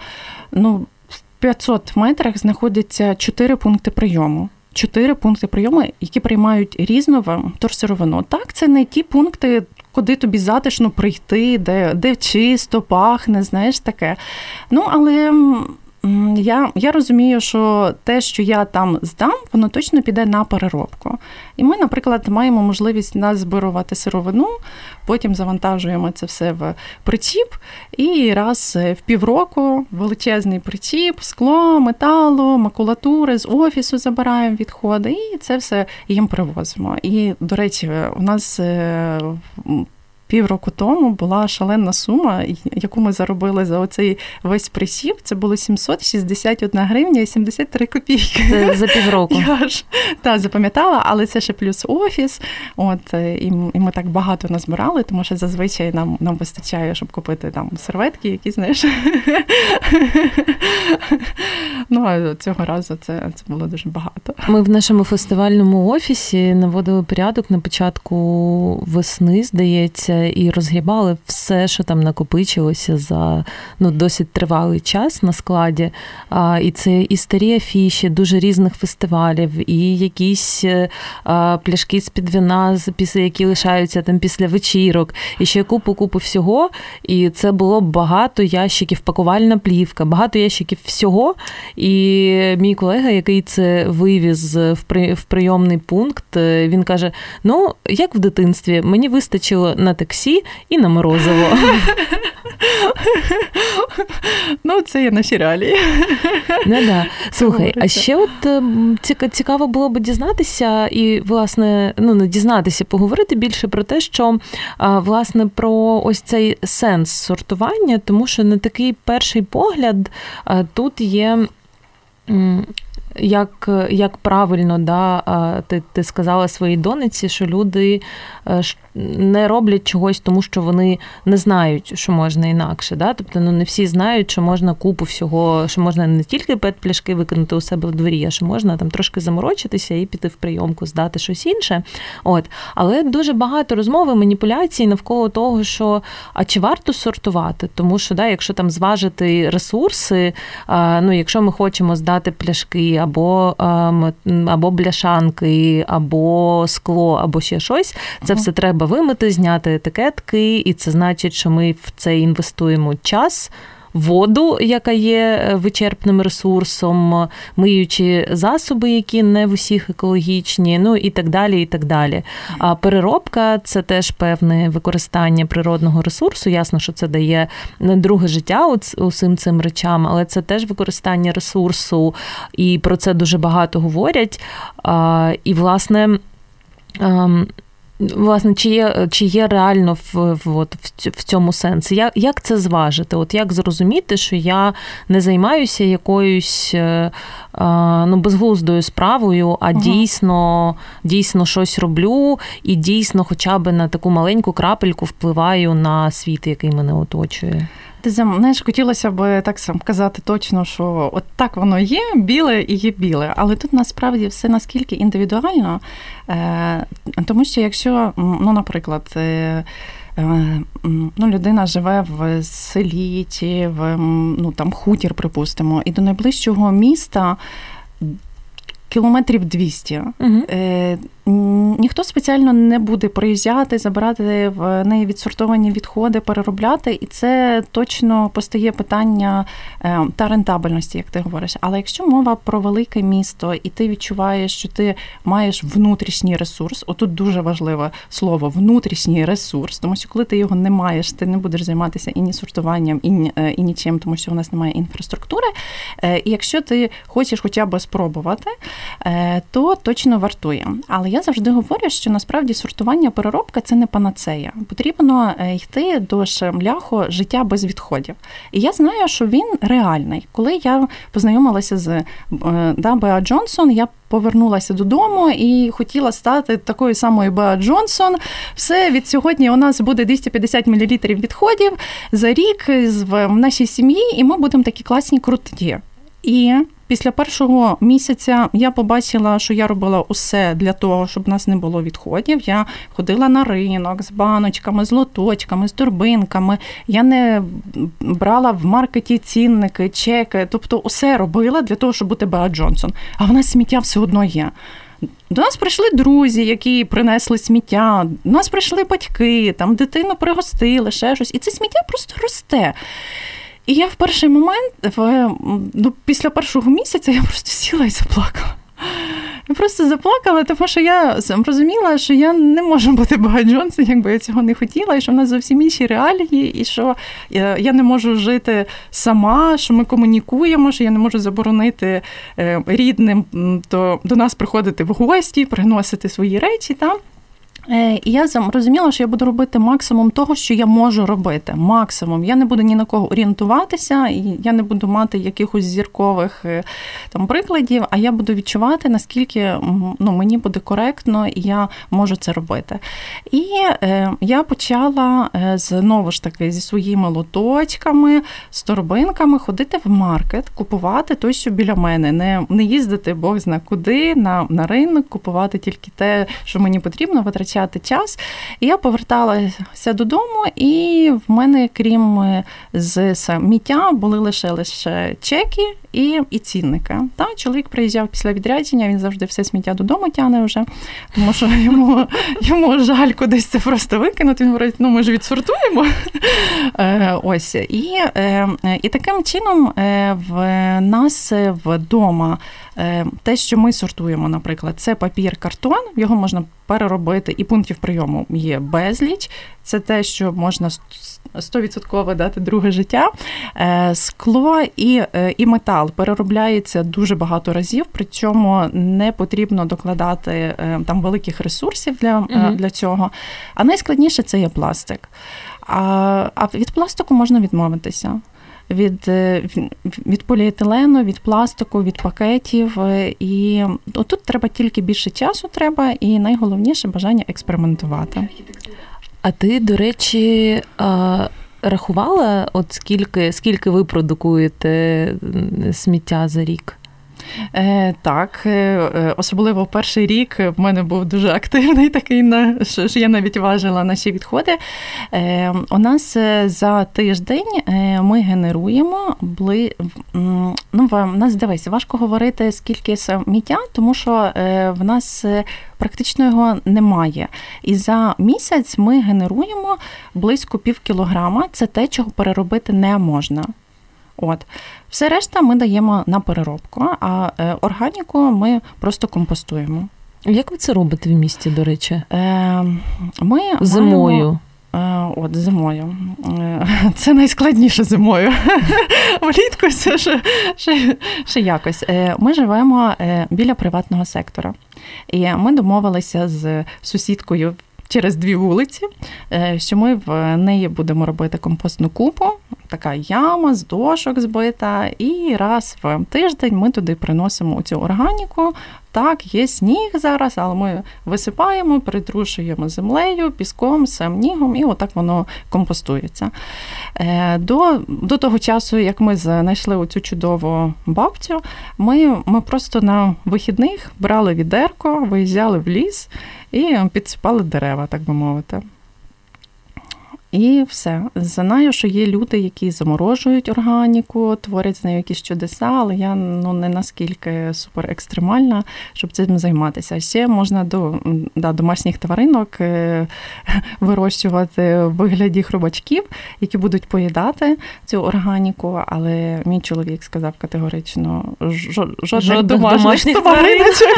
ну, в 500 метрах знаходяться чотири пункти прийому. Чотири пункти прийому, які приймають різну вторсировину. Так, це не ті пункти, куди тобі затишно прийти, де де чисто пахне, знаєш таке. Ну, але я я розумію, що те, що я там здам, воно точно піде на переробку. І ми, наприклад, маємо можливість назбирувати сировину, потім завантажуємо це все в причіп, і раз в півроку величезний причіп, скло, металу, макулатури з офісу забираємо відходи, і це все їм привозимо. І, до речі, у нас е, півроку тому була шалена сума, яку ми заробили за оцей весь присів. Це було 761 гривня і 73 копійки. Це за півроку. Я ж так, запам'ятала, але це ще плюс офіс. От е, і і ми так багато назбирали, тому що зазвичай нам нам вистачає, щоб купити там серветки, які знаєш. Ну а цього разу це, це було дуже багато. Ми в нашому фестивальному офісі наводили порядок на початку весни, здається і розгрібали все, що там накопичилося за ну, досить тривалий час на складі. А, І це і старі афіші дуже різних фестивалів, і якісь е, а, пляшки з-під вина, які лишаються там після вечірок, і ще купу-купу всього. І це було багато ящиків, пакувальна плівка, багато ящиків всього. І мій колега, який це вивіз в прийомний пункт, е, він каже: Ну, як в дитинстві, мені вистачило на таке таксі і на морозиво. Ну, це є наші реалії. Не, да. Слухай, а ще от ем, цікаво було би дізнатися і, власне, ну не дізнатися, поговорити більше про те, що власне про ось цей сенс сортування, тому що на такий перший погляд тут є як як правильно да, ти ти сказала своїй дониці, що люди е, не роблять чогось, тому що вони не знають, що можна інакше. Да? Тобто ну, не всі знають, що можна купу всього, що можна не тільки пет-пляшки викинути у себе в дворі, а що можна там трошки заморочитися і піти в прийомку, здати щось інше. От. Але дуже багато розмови, маніпуляцій навколо того, що а чи варто сортувати? Тому що да, якщо там зважити ресурси, ну якщо ми хочемо здати пляшки або або бляшанки, або скло, або ще щось. Це все треба вимити, зняти етикетки, і це значить, що ми в це інвестуємо час воду, яка є е, вичерпним ресурсом, миючи засоби, які не в усіх екологічні, ну і так далі. і так далі. А переробка це теж певне використання природного ресурсу. Ясно, що це дає друге життя усім цим речам, але це теж використання ресурсу, і про це дуже багато говорять. І, власне. Власне, чи є чи є реально в в, от, в цьому сенсі? Як як це зважити? От Як зрозуміти, що я не займаюся якоюсь е, ну, безглуздою справою, а угу. дійсно дійсно щось роблю і дійсно хоча б на таку маленьку крапельку впливаю на світ, який мене оточує? Ти знаєш, хотілося б так сам казати точно, що от так воно є, біле і є біле. Але тут насправді все наскільки індивідуально, е, тому що якщо, ну, наприклад, е, е, ну, людина живе в селі чи в ну, там хутір, припустимо, і до найближчого міста кілометрів 200. Угу. Е, Ніхто спеціально не буде приїжджати, забирати в неї відсортовані відходи, переробляти, і це точно постає питання е, та рентабельності, як ти говориш. Але якщо мова про велике місто, і ти відчуваєш, що ти маєш внутрішній ресурс, отут дуже важливе слово внутрішній ресурс, тому що коли ти його не маєш, ти не будеш займатися і ні сортуванням, і, е, і нічим, тому що у нас немає інфраструктури. Е, і якщо ти хочеш хоча б спробувати, то точно вартує. Але я завжди говорю, що насправді сортування переробка це не панацея. Потрібно е, йти до шляху життя без відходів. І я знаю, що він реальний. Коли я познайомилася з е, да, Беа Джонсон, я повернулася додому і хотіла стати такою самою Беа Джонсон. Все від сьогодні у нас буде 250 мл відходів за рік в нашій сім'ї, і ми будемо такі класні круті. І після першого місяця я побачила, що я робила усе для того, щоб в нас не було відходів. Я ходила на ринок з баночками, з лоточками, з турбинками. Я не брала в маркеті цінники, чеки, тобто усе робила для того, щоб бути Беа Джонсон. А в нас сміття все одно є. До нас прийшли друзі, які принесли сміття. До нас прийшли батьки, там дитину пригостили, ще щось. І це сміття просто росте. І я в перший момент, в, ну, після першого місяця, я просто сіла і заплакала. Я просто заплакала, тому що я розуміла, що я не можу бути Бага якби я цього не хотіла, і що в нас зовсім інші реалії, і що я не можу жити сама, що ми комунікуємо, що я не можу заборонити е, рідним то до нас приходити в гості, приносити свої речі. Там. Е, і я розуміла, що я буду робити максимум того, що я можу робити. Максимум. Я не буду ні на кого орієнтуватися, і я не буду мати якихось зіркових е, там прикладів, а я буду відчувати, наскільки ну, мені буде коректно, і я можу це робити. І е, я почала е, знову ж таки зі своїми лоточками, з торбинками ходити в маркет, купувати той, що біля мене, не не їздити Бог зна куди, на, на ринок, купувати тільки те, що мені потрібно, витрачати витрачати час. І я поверталася додому, і в мене, крім е, з сміття, були лише лише чеки і і цінники. Та чоловік приїжджав після відрядження, він завжди все сміття додому тягне вже, тому що йому йому жаль кудись це просто викинути. Він говорить, ну ми ж відсортуємо. Е, ось і, е, і таким чином в нас вдома. Те, що ми сортуємо, наприклад, це папір, картон, його можна переробити, і пунктів прийому є безліч. Це те, що можна 100% дати друге життя. Е, скло і е, і метал переробляється дуже багато разів, при цьому не потрібно докладати е, там великих ресурсів для, mm для цього. А найскладніше це є пластик. А, А від пластику можна відмовитися від від поліетилену, від пластику, від пакетів. І отут треба тільки більше часу, треба, і найголовніше бажання експериментувати. А ти, до речі, рахувала, от скільки, скільки ви продукуєте сміття за рік? Е, Так, е, е, особливо перший рік в мене був дуже активний такий, що я навіть важила наші відходи. У нас за тиждень ми генеруємо бли. Ну, в нас дивись, важко говорити, скільки сміття, тому що в нас практично його немає. І за місяць ми генеруємо близько пів кілограма. Це те, чого переробити не можна. От. Все решта ми даємо на переробку, а е, органіку ми просто компостуємо. Як ви це робите в місті, до речі? Е, ми Зимою. Маємо, е, от, зимою. Це найскладніше зимою. Влітку це ще, ще, ще якось. Ми живемо біля приватного сектора. І ми домовилися з сусідкою через дві вулиці, е, що ми в неї будемо робити компостну купу, така яма з дошок збита, і раз в тиждень ми туди приносимо цю органіку. Так, є сніг зараз, але ми висипаємо, притрушуємо землею, піском, самнігом, і отак воно компостується. Е, до до того часу, як ми знайшли оцю чудову бабцю, ми ми просто на вихідних брали відерко, виїжджали в ліс і підсипали дерева, так би мовити. І все. Знаю, що є люди, які заморожують органіку, творять з нею якісь чудеса, але я ну не наскільки супер екстремальна, щоб цим займатися. Ще можна до да, домашніх тваринок е, вирощувати в вигляді хробачків, які будуть поїдати цю органіку. Але мій чоловік сказав категорично: жодних, домашніх, домашніх твариночок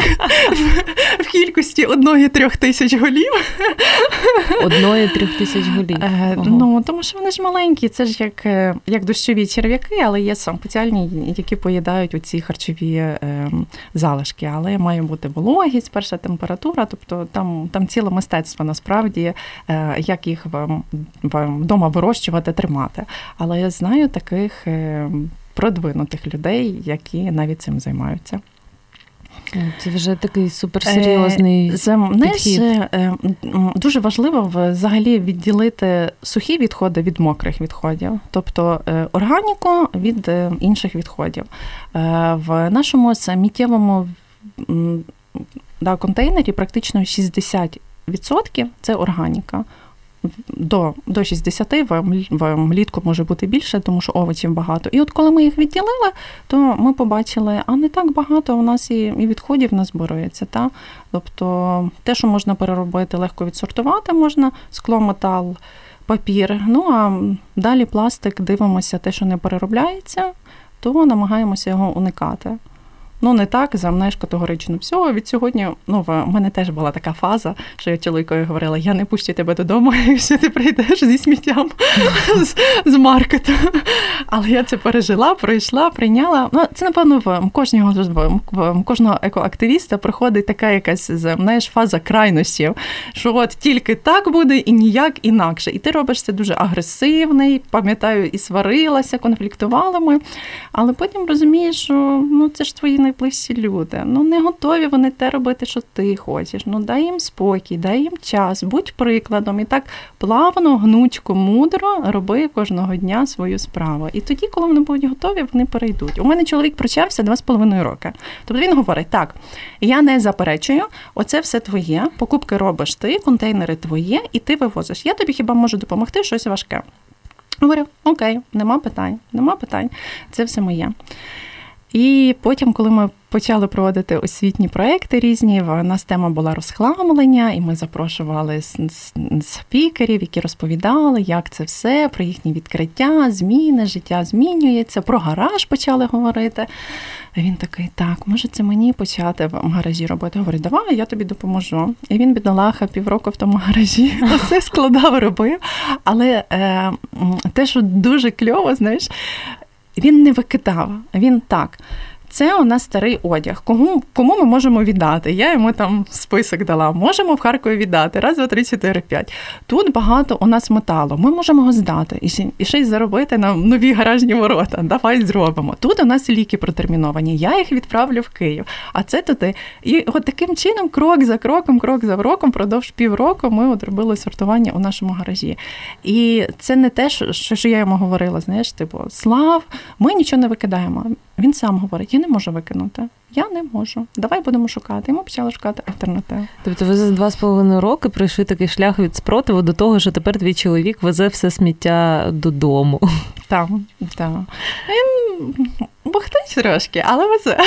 в кількості одної трьох тисяч голів. Одної трьох тисяч голів. Е, ну тому що вони ж маленькі, це ж як е, як дощові черв'яки, але є спеціальні, які поїдають у ці харчові е, залишки. Але має бути вологість, перша температура, тобто там там ціле мистецтво насправді, е, як їх вдома вирощувати, тримати. Але я знаю таких е, продвинутих людей, які навіть цим займаються. Це вже такий суперсерйозний е, Знаєш, е, Дуже важливо взагалі відділити сухі відходи від мокрих відходів, тобто е, органіку від інших відходів. В нашому сміттєвому да, контейнері практично 60% це органіка до до 60, влітку може бути більше, тому що овочів багато. І от коли ми їх відділили, то ми побачили, а не так багато у нас і і відходів назбирується. Та? Тобто те, що можна переробити, легко відсортувати, можна скло, метал, папір. Ну а далі пластик, дивимося, те, що не переробляється, то намагаємося його уникати. Ну, не так, знаєш, категорично. Все, від сьогодні, ну, в мене теж була така фаза, що я чоловікові говорила: я не пущу тебе додому, якщо ти прийдеш зі сміттям з, з маркету. Але я це пережила, пройшла, прийняла. Ну, Це, напевно, в кожного в кожного екоактивіста приходить така якась знаєш, фаза крайностів, що от тільки так буде і ніяк інакше. І ти робиш це дуже агресивний, пам'ятаю, і сварилася, конфліктували ми. Але потім розумієш, що ну, це ж твої найближчі люди. Ну не готові вони те робити, що ти хочеш. Ну дай їм спокій, дай їм час, будь прикладом. І так плавно, гнучко, мудро роби кожного дня свою справу. І тоді, коли вони будуть готові, вони перейдуть. У мене чоловік прочався два з половиною роки. Тобто він говорить: так, я не заперечую, оце все твоє. Покупки робиш ти, контейнери твоє, і ти вивозиш. Я тобі хіба можу допомогти щось важке. Говорю, окей, нема питань, нема питань, це все моє. І потім, коли ми почали проводити освітні проекти різні, в нас тема була розхламлення, і ми запрошували спікерів, які розповідали, як це все, про їхні відкриття, зміни, життя змінюється, про гараж почали говорити. Він такий, так, може, це мені почати в гаражі робити. Говорить, давай, я тобі допоможу. І він, бідолаха, півроку в тому гаражі все складав, робив. Але е, те, що дуже кльово, знаєш, він не викидав, він так. Це у нас старий одяг. Кому кому ми можемо віддати? Я йому там список дала. Можемо в Харкові віддати. Раз, два, три, чотири, п'ять. Тут багато у нас металу. Ми можемо його здати і ще, й заробити на нові гаражні ворота. Давай зробимо. Тут у нас ліки протерміновані. Я їх відправлю в Київ. А це туди. І от таким чином, крок за кроком, крок за кроком, продовж півроку ми от робили сортування у нашому гаражі. І це не те, що я йому говорила. Знаєш, типу, слав, ми нічого не викидаємо. Він сам говорить: я не може викинути. Я не можу. Давай будемо шукати. І ми почали шукати альтернативу. Тобто ви за два з половиною роки пройшли такий шлях від спротиву до того, що тепер твій чоловік везе все сміття додому. Так, так. Він бухтить трошки, але везе.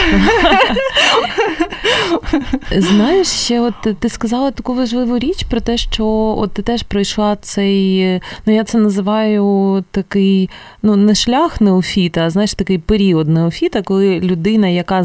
Знаєш, ще от ти сказала таку важливу річ про те, що от ти теж пройшла цей, ну я це називаю такий, ну не шлях неофіта, а знаєш, такий період неофіта, коли людина, яка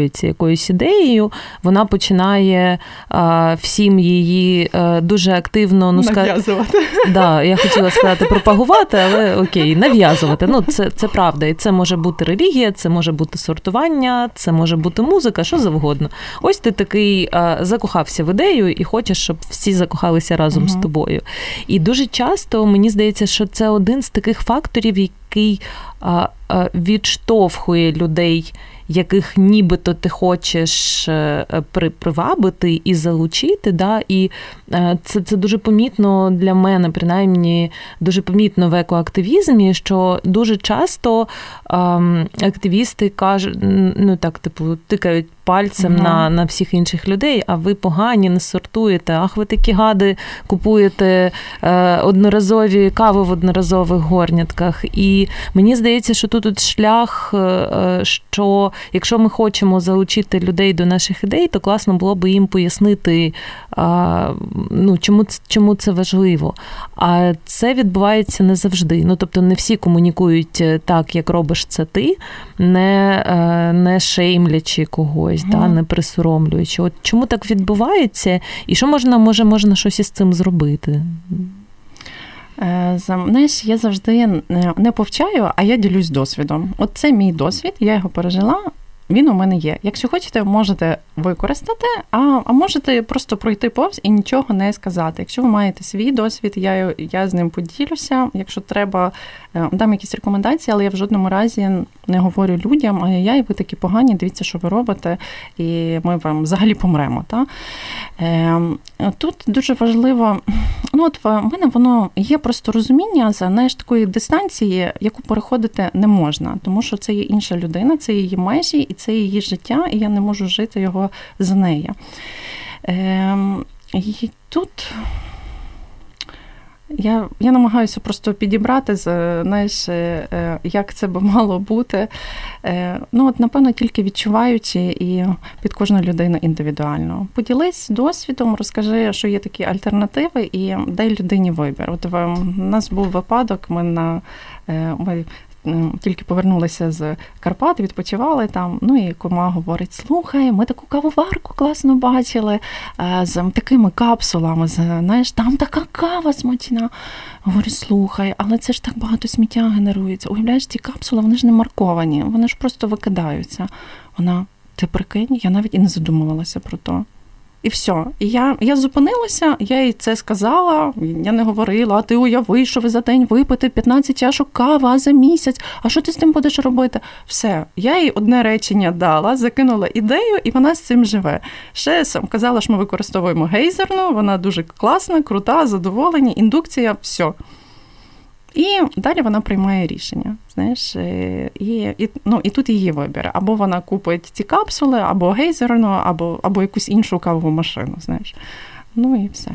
захоплюється якоюсь ідеєю, вона починає а, всім її а, дуже активно ну нав'язувати. Да, я хотіла сказати пропагувати, але окей, нав'язувати. Ну, це, це правда, і це може бути релігія це може бути сортування, це може бути музика, що завгодно. Ось ти такий а, закохався в ідею і хочеш, щоб всі закохалися разом угу. з тобою. І дуже часто мені здається, що це один з таких факторів, який відштовхує людей яких нібито ти хочеш е, привабити і залучити. Да? І е, це це дуже помітно для мене, принаймні дуже помітно в екоактивізмі, що дуже часто ем, активісти кажуть, ну так, типу, тикають пальцем угу. на на всіх інших людей, а ви погані, не сортуєте. Ах, ви такі гади купуєте е, одноразові кави в одноразових горнятках. І мені здається, що тут, тут шлях, е, е що якщо ми хочемо залучити людей до наших ідей, то класно було би їм пояснити, е, ну, чому, чому це важливо. А це відбувається не завжди. Ну, тобто, не всі комунікують е, так, як робиш це ти, не е, не шеймлячи когось, mm. да, не присоромлюючи. От Чому так відбувається, і що можна, може, можна щось із цим зробити? Е, знаєш, я завжди не повчаю, а я ділюсь досвідом. От це мій досвід, я його пережила. Він у мене є. Якщо хочете, можете використати, а а можете просто пройти повз і нічого не сказати. Якщо ви маєте свій досвід, я я з ним поділюся. Якщо треба, дам якісь рекомендації, але я в жодному разі не говорю людям, а я і ви такі погані, дивіться, що ви робите, і ми вам взагалі помремо. Та? Е, Тут дуже важливо, ну от в мене воно є просто розуміння за знаєш, такої дистанції, яку переходити не можна, тому що це є інша людина, це її межі, і це її життя, і я не можу жити його за нею. Е, І тут я я намагаюся просто підібрати, знаєш, е, е, як це би мало бути. Е, ну, от, Напевно, тільки відчуваючи і під кожну людину індивідуально. Поділись досвідом, розкажи, що є такі альтернативи, і дай людині вибір. От в нас був випадок, ми на ми тільки повернулися з Карпат, відпочивали там. Ну і кума говорить: слухай, ми таку кавоварку класно бачили е, з такими капсулами. Знаєш, там така кава смачна. Говорю, слухай, але це ж так багато сміття генерується. Уявляєш, ці капсули, вони ж не марковані, вони ж просто викидаються. Вона, ти прикинь, я навіть і не задумувалася про то. І все. І я я зупинилася, я їй це сказала. Я не говорила, а ти уяви, що ви за день випити 15 чашок кави, а за місяць. А що ти з тим будеш робити? Все, я їй одне речення дала, закинула ідею, і вона з цим живе. Ще сам казала, що ми використовуємо гейзерну, вона дуже класна, крута, задоволені, індукція, все. І далі вона приймає рішення. Знаєш, е, І і, ну, і тут її вибір. Або вона купить ці капсули, або гейзерну, або або якусь іншу кавову машину. знаєш. Ну і все.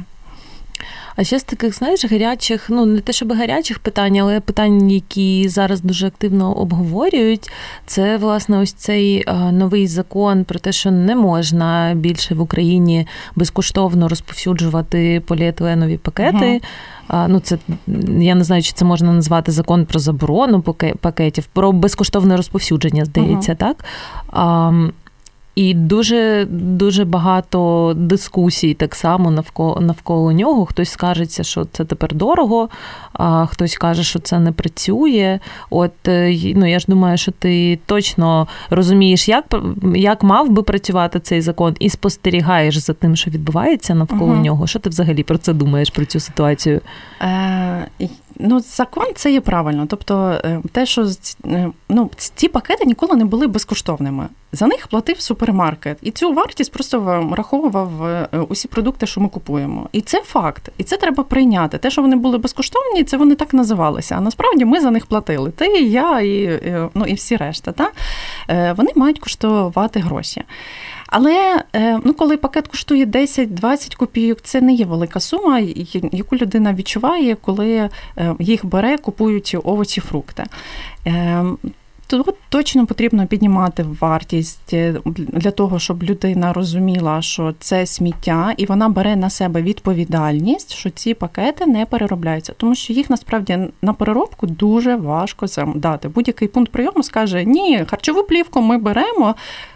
А ще з таких, знаєш, гарячих, ну не те, щоб гарячих питань, але питань, які зараз дуже активно обговорюють, це власне ось цей новий закон про те, що не можна більше в Україні безкоштовно розповсюджувати поліетиленові пакети. Угу. Ну, це я не знаю, чи це можна назвати закон про заборону пакетів, про безкоштовне розповсюдження, здається, uh так. І дуже дуже багато дискусій так само навколо навколо нього. Хтось скажеться, що це тепер дорого, а хтось каже, що це не працює. От е, ну я ж думаю, що ти точно розумієш, як як мав би працювати цей закон, і спостерігаєш за тим, що відбувається навколо угу. нього. Що ти взагалі про це думаєш про цю ситуацію? Е, Ну, закон це є правильно. Тобто, е, те, що е, ну, ці пакети ніколи не були безкоштовними. За них платив супермаркет, і цю вартість просто враховував е, усі продукти, що ми купуємо. І це факт, і це треба прийняти. Те, що вони були безкоштовні, це вони так називалися. А насправді ми за них платили. Ти, я і ну, і всі решта. Та? Вони мають коштувати гроші. Але е, ну, коли пакет коштує 10-20 копійок, це не є велика сума, яку людина відчуває, коли е, їх бере, купуючи овочі, фрукти. Ем, Тут точно потрібно піднімати вартість е, для того, щоб людина розуміла, що це сміття, і вона бере на себе відповідальність, що ці пакети не переробляються, тому що їх насправді на переробку дуже важко дати. Будь-який пункт прийому скаже: Ні, харчову плівку ми беремо.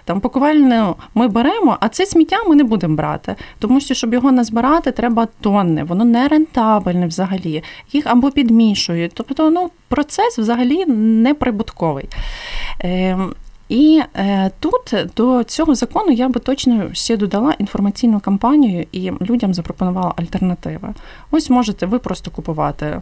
Там пакувальне ми беремо, а це сміття ми не будемо брати. Тому що, щоб його назбирати, треба тонни. Воно не рентабельне взагалі. Їх або підмішують. Тобто, ну, процес взагалі не прибутковий. Е, і е, тут до цього закону я би точно ще додала інформаційну кампанію і людям запропонувала альтернативи. Ось можете ви просто купувати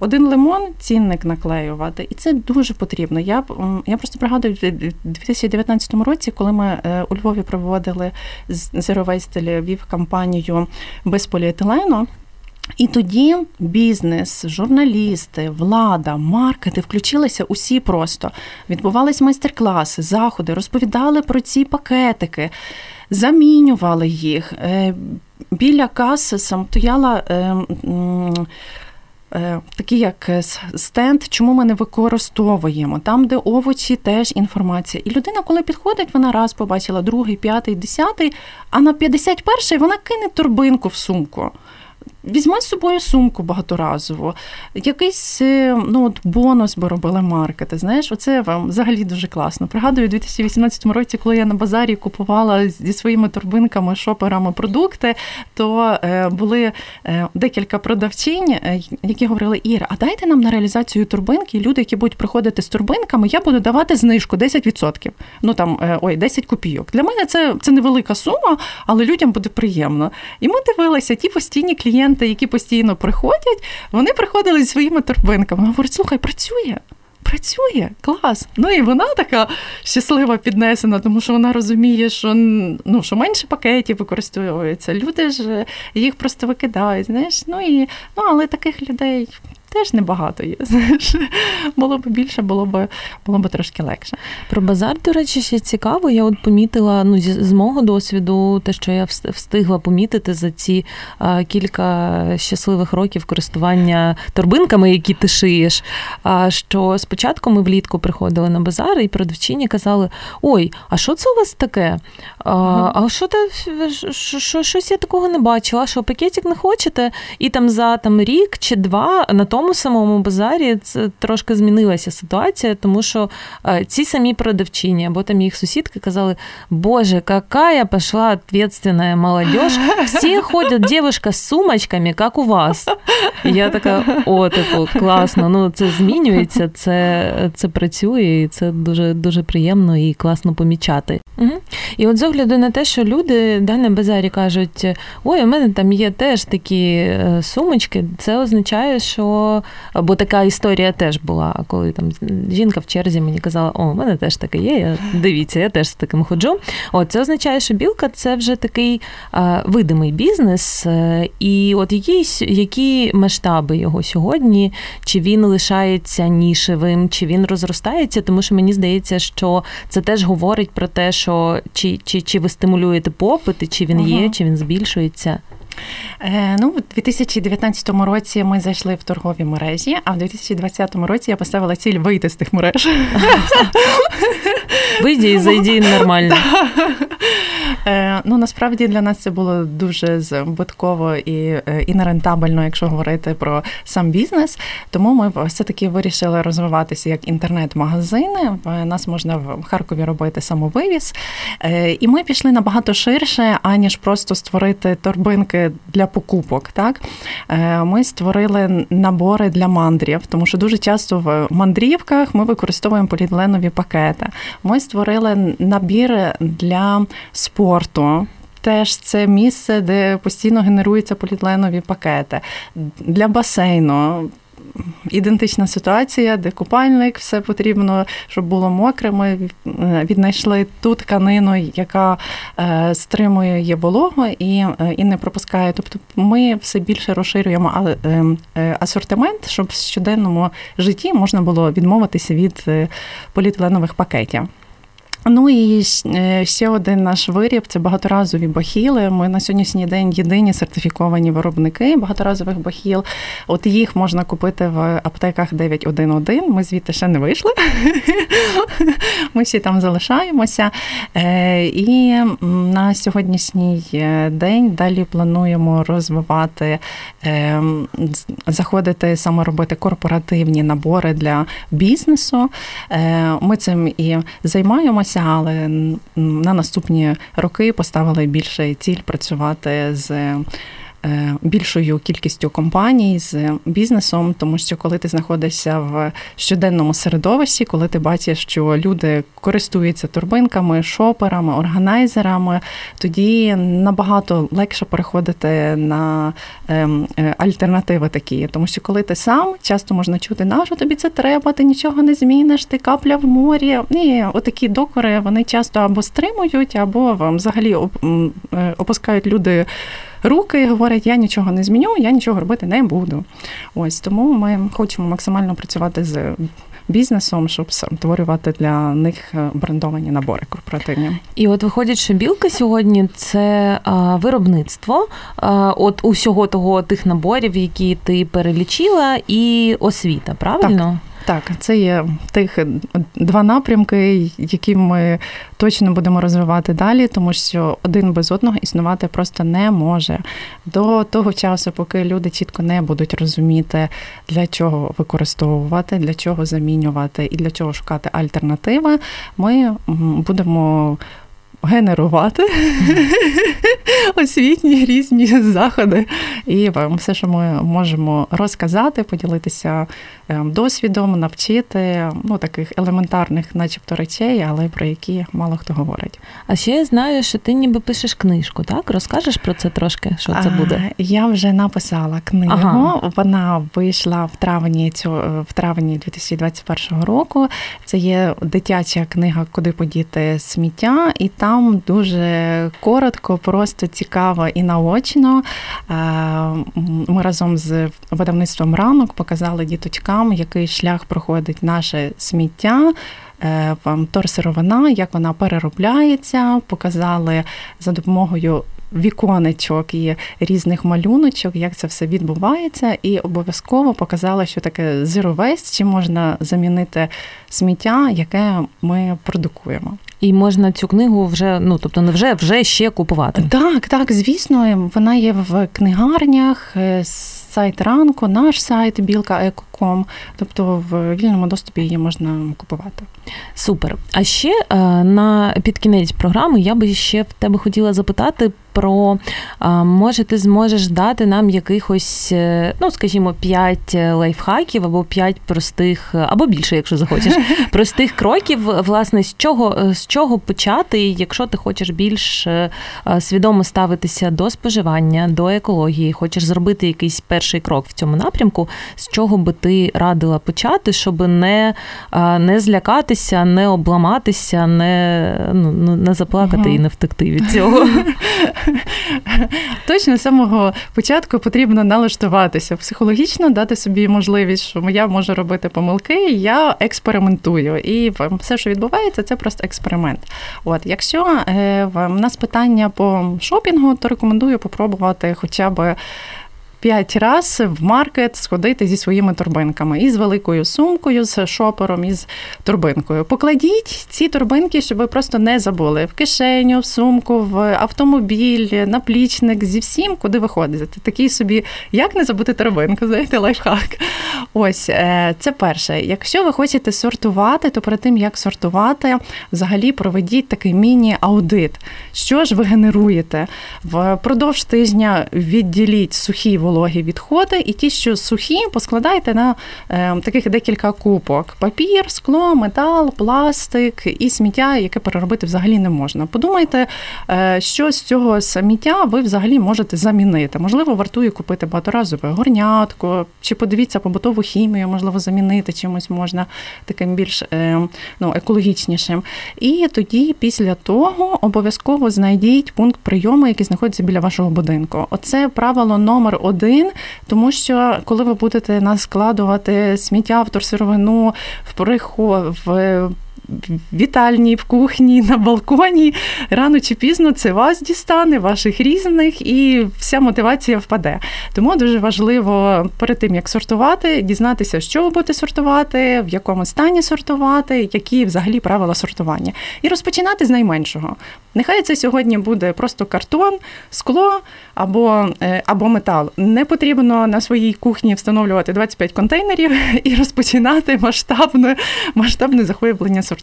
один лимон, цінник наклеювати, і це дуже потрібно. Я я просто пригадую в 2019 році, коли ми е, у Львові проводили Zero Waste Львів кампанію без поліетилену. І тоді бізнес, журналісти, влада, маркети включилися усі просто. Відбувались майстер-класи, заходи, розповідали про ці пакетики, замінювали їх. Е, біля каси стояла е, такий як стенд, чому ми не використовуємо, там, де овочі, теж інформація. І людина, коли підходить, вона раз побачила другий, п'ятий, десятий, а на 51-й вона кине торбинку в сумку. Візьми з собою сумку багаторазову, якийсь е, ну, от бонус би робили маркети. Знаєш, оце вам взагалі дуже класно. Пригадую, у 2018 році, коли я на базарі купувала зі своїми торбинками, шоперами продукти, то е, були е, декілька продавчинь, які говорили: Іра, а дайте нам на реалізацію турбинки, люди, які будуть приходити з турбинками, я буду давати знижку 10%. Ну там ой, 10 копійок. Для мене це, це невелика сума, але людям буде приємно. І ми дивилися, ті постійні клієнти клієнти, які постійно приходять, вони приходили зі своїми торбинками. Говорять, слухай, працює. Працює, клас. Ну і вона така щаслива піднесена, тому що вона розуміє, що ну, що менше пакетів використовується. Люди ж їх просто викидають. знаєш. Ну і ну, але таких людей теж небагато є. Знаєш. Було б більше, було б було б трошки легше. Про базар, до речі, ще цікаво. Я от помітила ну, з мого досвіду, те, що я встигла помітити за ці а, кілька щасливих років користування торбинками, які ти шиєш. А що спочатку ми влітку приходили на базар, і продавчині казали: Ой, а що це у вас таке? А а що що, щось я такого не бачила? Що пакетик не хочете? І там за там рік чи два на тому самому базарі це трошки змінилася ситуація, тому що е, ці самі продавчині або там їх сусідки казали: Боже, яка пішла відповідальна молодежь, всі ходять дівчинка з сумочками, як у вас. І я така, о, типу, класно, ну це змінюється, це це працює, і це дуже дуже приємно і класно помічати. Угу. І от з огляду на те, що люди да, на базарі кажуть, ой, у мене там є теж такі е, сумочки, це означає, що бо така історія теж була, коли там жінка в черзі мені казала, о, у мене теж таке є. Я, Дивіться, я теж з таким ходжу. От це означає, що білка це вже такий а, видимий бізнес, е, і от якісь які масштаби його сьогодні, чи він лишається нішевим, чи він розростається, тому що мені здається, що це теж говорить про те, що чи чи, чи ви стимулюєте попит, чи він є, чи він збільшується. Е, ну, У 2019 році ми зайшли в торгові мережі, а в 2020 році я поставила ціль вийти з тих мереж. Вийди і зайди нормально. Е, ну насправді для нас це було дуже збитково і е, і нерентабельно, якщо говорити про сам бізнес. Тому ми все-таки вирішили розвиватися як інтернет-магазини. Нас можна в Харкові робити самовивіз. І ми пішли набагато ширше, аніж просто створити торбинки для покупок. Так Ми створили набори для мандрів, тому що дуже часто в мандрівках ми використовуємо поліетиленові пакети. Ми створили набір для спорту. Теж це місце, де постійно генеруються поліетиленові пакети для басейну. Ідентична ситуація, де купальник, все потрібно, щоб було мокре. Ми е, віднайшли ту тканину, яка е, стримує є вологу і е, і не пропускає. Тобто ми все більше розширюємо асортимент, щоб в щоденному житті можна було відмовитися від поліетиленових пакетів. Ну і е, ще один наш виріб це багаторазові бахіли. Ми на сьогоднішній день єдині сертифіковані виробники багаторазових бахіл. От їх можна купити в аптеках 911. Ми звідти ще не вийшли. Ми всі там залишаємося. Е, і на сьогоднішній е, день далі плануємо розвивати, заходити саме робити корпоративні набори для бізнесу. Ми цим і займаємося вдалося, але на наступні роки поставили більше ціль працювати з. Е, більшою кількістю компаній з бізнесом, тому що коли ти знаходишся в щоденному середовищі, коли ти бачиш, що люди користуються турбинками, шоперами, органайзерами, тоді набагато легше переходити на ем, е, альтернативи такі. Тому що коли ти сам часто можна чути, на що тобі це треба, ти нічого не зміниш, ти капля в морі. І отакі докори вони часто або стримують, або взагалі е, опускають люди руки і говорять, я нічого не зміню, я нічого робити не буду. Ось тому ми хочемо максимально працювати з бізнесом, щоб створювати для них е, брендовані набори корпоративні. І от виходить, що білка сьогодні це а, виробництво а, от усього того тих наборів, які ти перелічила, і освіта, правильно? Так, це є тих два напрямки, які ми точно будемо розвивати далі, тому що один без одного існувати просто не може. До того часу, поки люди чітко не будуть розуміти, для чого використовувати, для чого замінювати і для чого шукати альтернативи, ми будемо генерувати освітні різні заходи. І все, що ми можемо розказати, поділитися ем, досвідом, навчити ну, таких елементарних, начебто, речей, але про які мало хто говорить. А ще я знаю, що ти ніби пишеш книжку, так? Розкажеш про це трошки? Що це буде? Я вже написала книгу. Ага. Вона вийшла в травні цього в травні 2021 року. Це є дитяча книга, куди подіти сміття, і там там дуже коротко, просто цікаво і наочно. Е, ми разом з видавництвом ранок показали діточкам, який шлях проходить наше сміття. вам Торсировина, як вона переробляється, показали за допомогою віконечок і різних малюночок, як це все відбувається, і обов'язково показала, що таке zero waste, чи можна замінити сміття, яке ми продукуємо. І можна цю книгу вже, ну тобто не вже вже ще купувати. Так, так, звісно, вона є в книгарнях. Е, сайт ранку, наш сайт білка.екоком, тобто в вільному доступі її можна купувати. Супер. А ще е, на під кінець програми я би ще в тебе хотіла запитати про може ти зможеш дати нам якихось, е, ну скажімо, 5 лайфхаків або 5 простих, або більше, якщо захочеш, простих кроків, власне, з чого з чого почати, якщо ти хочеш більш е, свідомо ставитися до споживання, до екології, хочеш зробити якийсь перший крок в цьому напрямку, з чого би ти радила почати, щоб не не злякатися, не обламатися, не ну, не заплакати угу. і не втекти від цього. Точно з самого початку потрібно налаштуватися психологічно, дати собі можливість, що я можу робити помилки, я експериментую. І все, що відбувається, це просто експеримент. От, якщо е, в нас питання по шопінгу, то рекомендую попробувати хоча б п'ять раз в маркет сходити зі своїми торбинками і з великою сумкою, з шопером і з торбинкою. Покладіть ці торбинки, щоб ви просто не забули в кишеню, в сумку, в автомобіль, наплічник зі всім, куди ви ходите. Такий собі, як не забути торбинку, знаєте, лайфхак. Ось е, це перше. Якщо ви хочете сортувати, то перед тим як сортувати, взагалі проведіть такий міні-аудит. Що ж ви генеруєте? Впродовж тижня відділіть сухі вологі відходи, і ті, що сухі, поскладайте на е, таких декілька купок: папір, скло, метал, пластик і сміття, яке переробити взагалі не можна. Подумайте, е, що з цього сміття ви взагалі можете замінити. Можливо, вартує купити багаторазове горнятко, чи подивіться побутову хімію, можливо, замінити чимось можна таким більш е, ну, екологічнішим. І тоді, після того, обов'язково знайдіть пункт прийому, який знаходиться біля вашого будинку. Оце правило номер один один, тому що коли ви будете наскладувати сміття в торсировину в приход в вітальні, в кухні, на балконі. Рано чи пізно це вас дістане, ваших різних, і вся мотивація впаде. Тому дуже важливо перед тим, як сортувати, дізнатися, що ви будете сортувати, в якому стані сортувати, які взагалі правила сортування. І розпочинати з найменшого. Нехай це сьогодні буде просто картон, скло або е, або метал. Не потрібно на своїй кухні встановлювати 25 контейнерів і розпочинати масштабне масштабне захоплення сортування.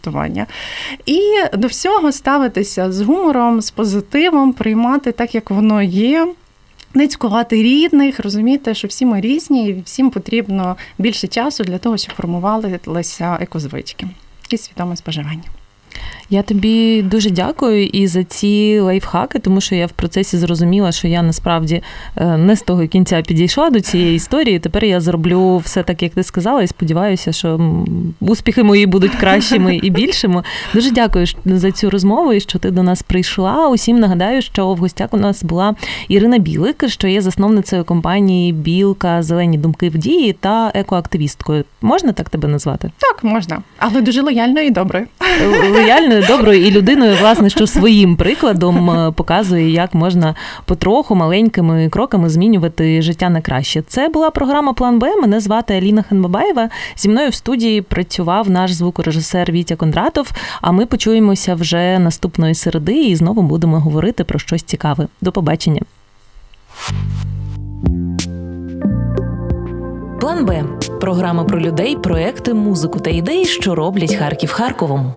І до всього ставитися з гумором, з позитивом, приймати так, як воно є. Не цькувати рідних, розуміти, що всі ми різні, і всім потрібно більше часу для того, щоб формувалися екозвички і свідоме споживання. Я тобі дуже дякую і за ці лайфхаки, тому що я в процесі зрозуміла, що я насправді е, не з того кінця підійшла до цієї історії. Тепер я зроблю все так, як ти сказала, і сподіваюся, що успіхи мої будуть кращими і більшими. Дуже дякую за цю розмову і що ти до нас прийшла. Усім нагадаю, що в гостях у нас була Ірина Білик, що є засновницею компанії Білка Зелені думки в дії та екоактивісткою. Можна так тебе назвати? Так, можна, але дуже лояльною і доброю. Лояльною, доброю і людиною, власне, що своїм прикладом е, показує, як можна потроху маленькими кроками змінювати життя на краще. Це була програма План Б. Мене звати Аліна Ханбабаєва. Зі мною в студії працював наш звукорежисер Вітя Кондратов. А ми почуємося вже наступної середи і знову будемо говорити про щось цікаве. До побачення. План Б програма про людей, проекти, музику та ідеї, що роблять Харків Харковом.